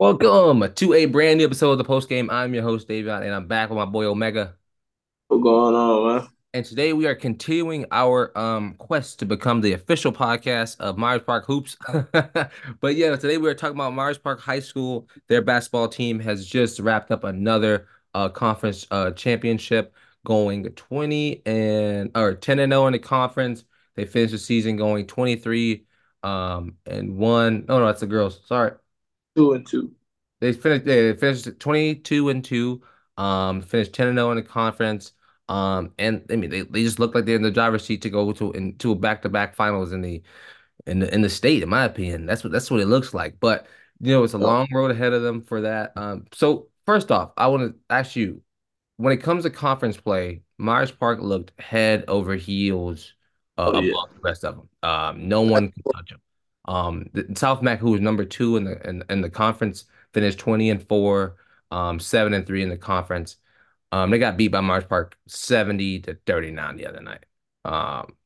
Welcome to a brand new episode of the post game. I'm your host, Davion, and I'm back with my boy Omega. What's going on, man? And today we are continuing our um quest to become the official podcast of Myers Park Hoops. But yeah, today we are talking about Myers Park High School. Their basketball team has just wrapped up another uh conference uh championship, going 20 and or 10 and 0 in the conference. They finished the season going 23 um and one. Oh no, that's the girls. Sorry. Two and two. They finished they finished 22 and 2, um, finished 10 and 0 in the conference. Um, and I mean they, they just look like they're in the driver's seat to go to into a back-to-back finals in the in the in the state, in my opinion. That's what that's what it looks like. But you know, it's a long road ahead of them for that. Um, so first off, I want to ask you, when it comes to conference play, Myers Park looked head over heels uh, oh yeah. above the rest of them. Um, no one can touch them. Um, South Meck, who was number two in the in, in the conference, finished 20 and four, um, seven and three in the conference. Um, they got beat by Myers Park 70 to 39 the other night. Um,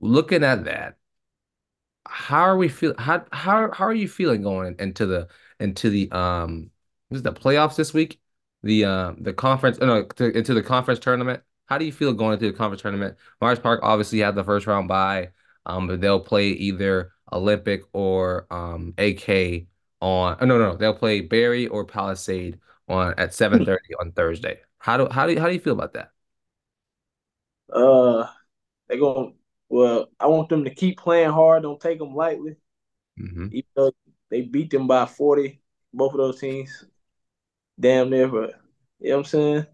looking at that, how are we feel how how how are you feeling going into the into the um this is the playoffs this week? The uh the conference oh, no to, into the conference tournament. How do you feel going into the conference tournament? Myers Park obviously had the first round bye. Um, but they'll play either Olympic or um AK on oh, no no no they'll play Barry or Palisade on at 7:30 on Thursday. How do how do you, how do you feel about that? Uh, they going well. I want them to keep playing hard. Don't take them lightly. hmm Even though they beat them by forty, both of those teams, damn near. But you know what I'm saying,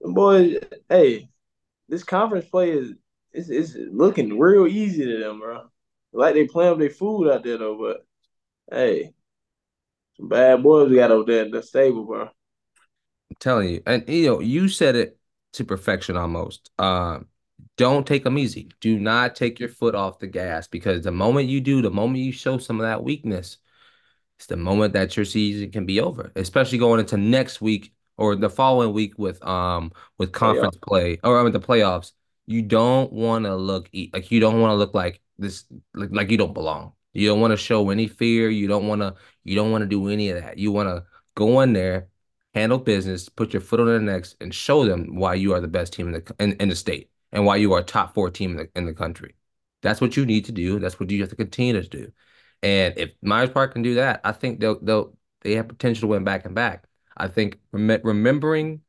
boys. Hey, this conference play is it's, it's looking real easy to them, bro. Like they playing with their food out there though. But hey, some bad boys we got over there in the stable, bro. I'm telling you, and you know, you said it to perfection almost. Um, don't take them easy. Do not take your foot off the gas because the moment you do, the moment you show some of that weakness, it's the moment that your season can be over, especially going into next week or the following week with um with Playoff. conference play or I mean the playoffs. You don't want to look like you don't want to look like this like, like you don't belong. You don't want to show any fear. You don't want to you don't want to do any of that. You want to go in there, handle business, put your foot on their necks, and show them why you are the best team in the in, in the state and why you are a top four team in the in the country. That's what you need to do. That's what you have to continue to do. And if Myers Park can do that, I think they'll they'll they have potential to win back and back. I think rem remembering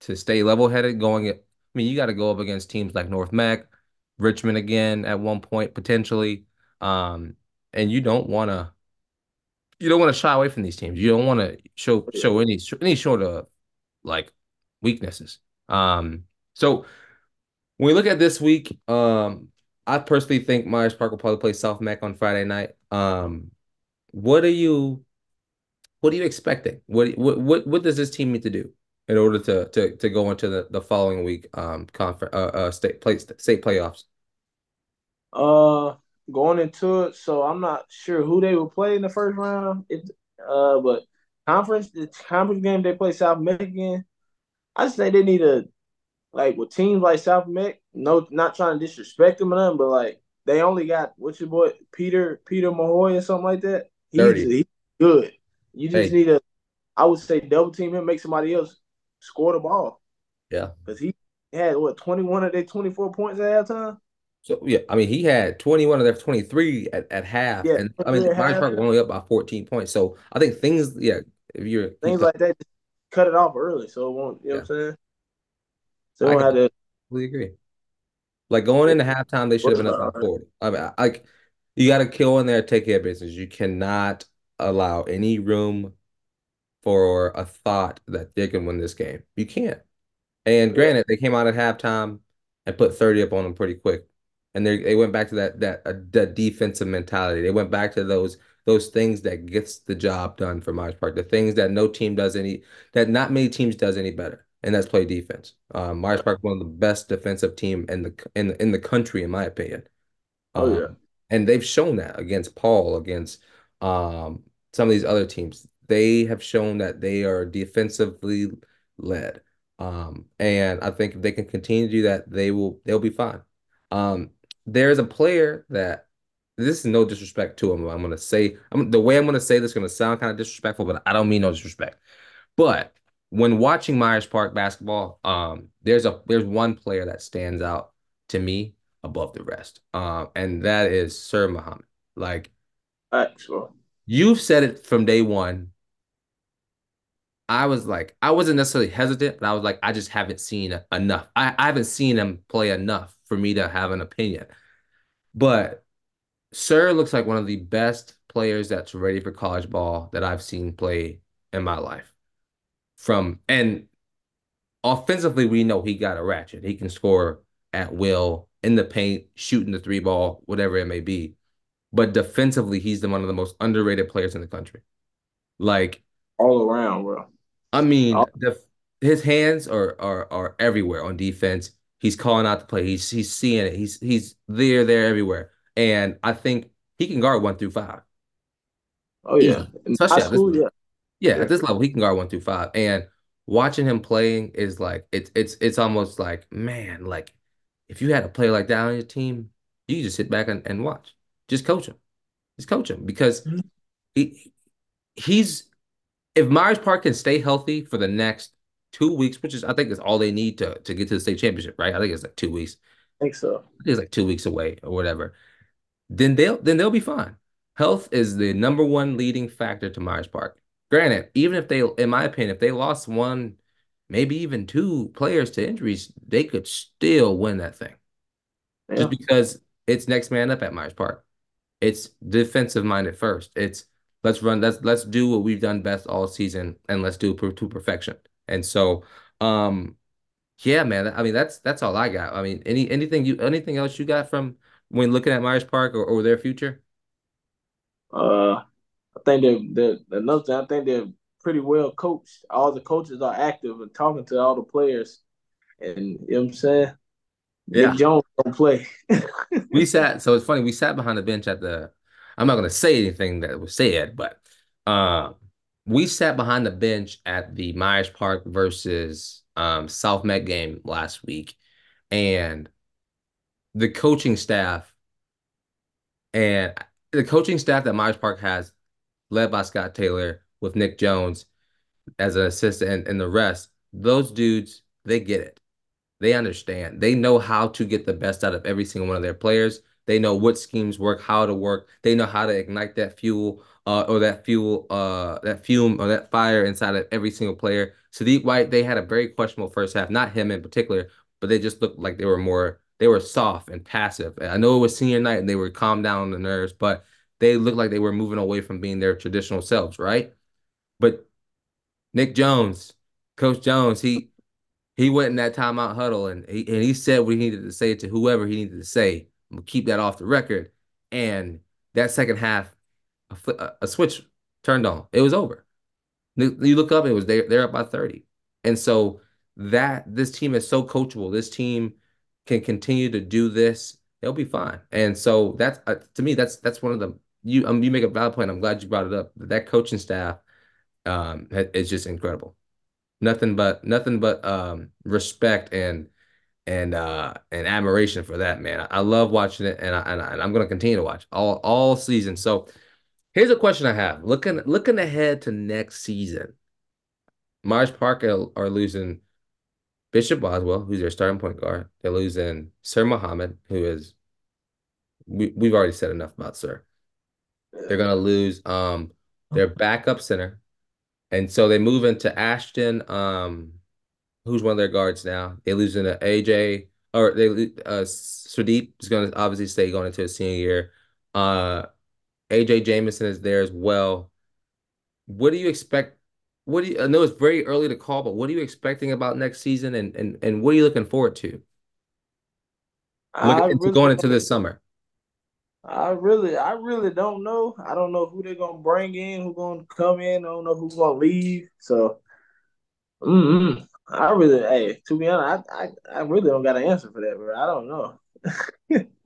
to stay level-headed going at, I mean, you got to go up against teams like North Meck, Richmond again at one point potentially. Um, and you don't want to you don't want to shy away from these teams. You don't want to show show any any sort of like weaknesses. Um, so when we look at this week, um, I personally think Myers Park will probably play South Meck on Friday night. Um, what are you what are you expecting? What what what what does this team need to do in order to to to go into the the following week um conference uh, uh state play state playoffs? Uh, going into it, so I'm not sure who they will play in the first round. If uh, but conference, the conference game they play South Michigan. I say they need to like with teams like South Meck. No, not trying to disrespect them or nothing, but like they only got what's your boy Peter Peter Mahoy or something like that. He's he's good. You just Hey, need to, I would say, double team him, make somebody else score the ball yeah. because he had what 21 of their 24 points at halftime. So yeah, I mean he had 21 of their 23 at, at half. Yeah, And I mean 23 at Myers. Park only up by 14 points. So I think things, yeah, if you're things like that, just cut it off early, so it won't. You know what I'm saying? So I to. completely agree. Like going into halftime, they should have been up by 40. I mean, like you got to kill in there, take care of business. You cannot allow any room for a thought that they can win this game. You can't. And Yeah. granted, they came out at halftime and put 30 up on them pretty quick. And they they went back to that that uh, that defensive mentality. They went back to those those things that gets the job done for Myers Park. The things that no team does any that not many teams does any better. And that's play defense. Um, Myers Park one of the best defensive team in the in the, in the country, in my opinion. Oh yeah. Um, and they've shown that against Paul, against um, some of these other teams. They have shown that they are defensively led. Um, and I think if they can continue to do that, they will they'll be fine. Um, there's a player that this is no disrespect to him. I'm gonna say I'm the way I'm gonna say this is gonna sound kind of disrespectful, but I don't mean no disrespect. But when watching Myers Park basketball, um, there's a there's one player that stands out to me above the rest. Um, and that is Sir Muhammad. Like Actually. you've said it from day one. I was like, I wasn't necessarily hesitant, but I was like, I just haven't seen enough. I, I haven't seen him play enough for me to have an opinion. But Sir looks like one of the best players that's ready for college ball that I've seen play in my life. From and offensively, we know he got a ratchet. He can score at will in the paint, shooting the three ball, whatever it may be. But defensively, he's the one of the most underrated players in the country. Like all around, bro. I mean, All, the his hands are are are everywhere on defense. He's calling out the play. He's he's seeing it. He's he's there, there, everywhere. And I think he can guard one through five. oh yeah. Easy. In high Especially this school, yeah, Yeah, yeah. at this level, he can guard one through five. And watching him playing is like it's it's it's almost like, man, like if you had a player like that on your team, you just sit back and, and watch. Just coach him. Just coach him because Mhm. he he's if Myers Park can stay healthy for the next two weeks, which is I think is all they need to to get to the state championship, right? I think it's like two weeks. I think so. I think it's like two weeks away or whatever. Then they'll then they'll be fine. Health is the number one leading factor to Myers Park. Granted, even if they, in my opinion, if they lost one, maybe even two players to injuries, they could still win that thing. Just because it's next man up at Myers Park. It's defensive minded first. It's let's run let's let's do what we've done best all season and let's do it to perfection. And so um yeah, man, I mean that's that's all I got. I mean, any anything you anything else you got from when looking at Myers Park or, or their future? Uh, I think they're, they're another thing. I think they're pretty well coached. All the coaches are active and talking to all the players. And you know what I'm saying? Nick Jones don't play. We sat so it's funny, we sat behind the bench at the I'm not gonna say anything that was said, but uh we sat behind the bench at the Myers Park versus um South Meck game last week and the coaching staff and the coaching staff that Myers Park has, led by Scott Taylor with Nick Jones as an assistant and, and the rest, those dudes, they get it. They understand. They know how to get the best out of every single one of their players. They know what schemes work, how to work. They know how to ignite that fuel, uh, or that fuel, uh, that fume or that fire inside of every single player. Sadiq White, they had a very questionable first half. Not him in particular, but they just looked like they were more, they were soft and passive. I know it was senior night and they were calmed down on the nerves, but they looked like they were moving away from being their traditional selves, right? But Nick Jones, Coach Jones, he he went in that timeout huddle and he and he said what he needed to say to whoever he needed to say. I'm gonna keep that off the record. And that second half, a, a switch turned on. It was over. You look up, it was they they're up by 30. And so that this team is so coachable. This team can continue to do this. They'll be fine. And so that's uh, to me, that's that's one of the you um, you make a valid point. I'm glad you brought it up. That coaching staff um is just incredible. Nothing but nothing but um respect and and uh and admiration for that man. I, love watching it and I, and, I, I'm going to continue to watch all all season. So here's a question I have. Looking looking ahead to next season. Myers Park are, are losing Bishop Boswell, who's their starting point guard. They're losing Sir Muhammad, who is we, we've already said enough about Sir. They're going to lose um their backup center. And so they move into Ashton um who's one of their guards now. They lose into AJ or they uh Sadiq is going to obviously stay going into his senior year. Uh AJ Jamison is there as well. What do you expect? What do you, I know it's very early to call, but what are you expecting about next season and and and what are you looking forward to? Looking into really going into this summer. I really, I really don't know. I don't know who they're gonna bring in, who's gonna come in. I don't know who's gonna leave. So, mm I really, hey, to be honest, I, I, I really don't got an answer for that, bro. I don't know.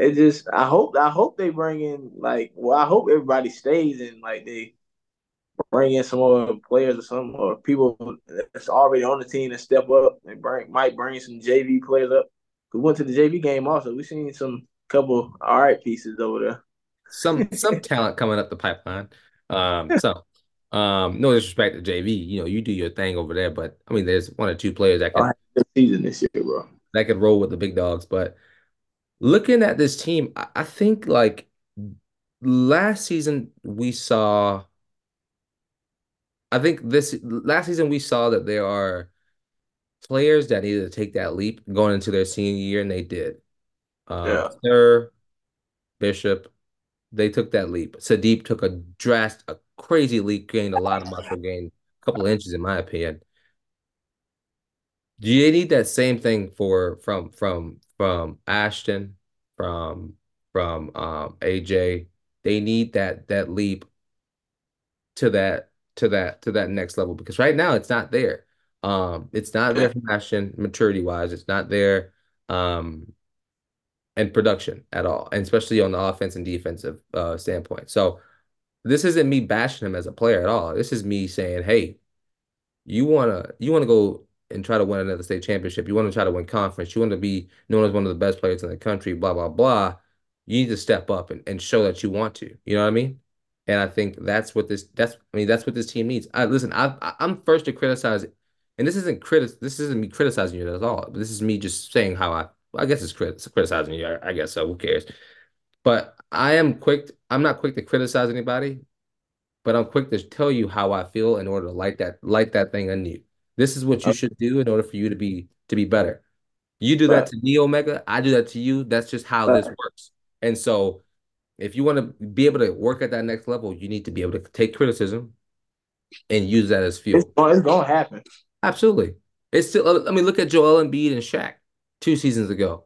It just, I hope, I hope they bring in like, well, I hope everybody stays and like they bring in some more players or some or people that's already on the team and step up. and bring might bring some JV players up. We went to the JV game also. We seen some couple all right pieces over there. Some some talent coming up the pipeline. Um, so um, no disrespect to JV, you know, you do your thing over there, but I mean, there's one or two players that had good season this year, bro. that could roll with the big dogs. But looking at this team, I, I think like last season we saw. I think this last season we saw that there are players that needed to take that leap going into their senior year, and they did. Um, Yeah, Sir, Bishop, they took that leap. Sadiq took a drastic, a crazy leap, gained a lot of muscle, gained a couple of inches, in my opinion. Do you need that same thing for from from from Ashton, from from um AJ? They need that that leap to that to that to that next level because right now it's not there. Um, it's not there from Ashton maturity wise. It's not there um and production at all, and especially on the offense and defensive uh standpoint. So this isn't me bashing him as a player at all. This is me saying, hey, you wanna you wanna go and try to win another state championship. You want to try to win conference. You want to be known as one of the best players in the country, blah, blah, blah. You need to step up and, and show that you want to. You know what I mean? And I think that's what this that's I mean, that's what this team needs. I listen, I, I'm first to criticize and this isn't critic this isn't me criticizing you at all. But this is me just saying how I I guess it's, crit, it's criticizing you. I, I guess so. Who cares? But I am quick. I'm not quick to criticize anybody but I'm quick to tell you how I feel in order to light that light that thing on you. This is what you Okay. should do in order for you to be to be better. You do that to me, Omega. I do that to you. That's just how this works. And so, if you want to be able to work at that next level, you need to be able to take criticism and use that as It's, fuel. it's gonna happen. Absolutely. It's still. I mean, look at Joel Embiid and Shaq two seasons ago.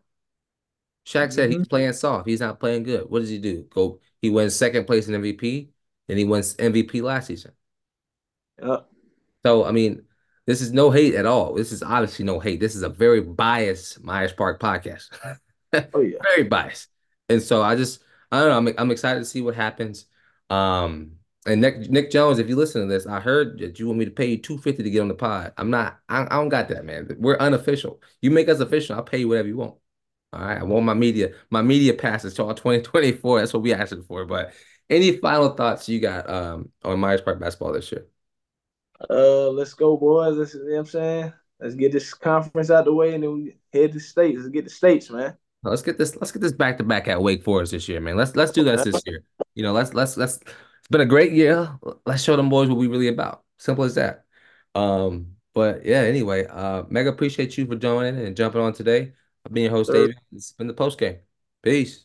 Shaq said hmm he's playing soft. He's not playing good. What does he do? Go. He wins second place in MVP, and he wins MVP last season. Yep. So, I mean, this is no hate at all. This is obviously no hate. This is a very biased Myers Park podcast. Oh yeah. Very biased. And so I just, I don't know, I'm, I'm excited to see what happens. Um, and Nick, Nick Jones, if you listen to this, I heard that you want me to pay you 250 to get on the pod. I'm not, I, I don't got that, man. We're unofficial. You make us official, I'll pay you whatever you want. All right. I want my media, my media passes till 2024. That's what we asking for. But any final thoughts you got um on Myers Park basketball this year? Uh, let's go, boys. Let's, you know what I'm saying? Let's get this conference out the way and then we head to states. Let's get the states, man. Let's get this. Let's get this back to back at Wake Forest this year, man. Let's let's do this this year. You know, let's let's let's. Been a great year. Let's show them boys what we really about. Simple as that. Um, but yeah. Anyway, uh, mega appreciate you for joining and jumping on today. I've been your host, Davion. It's been the post game. Peace.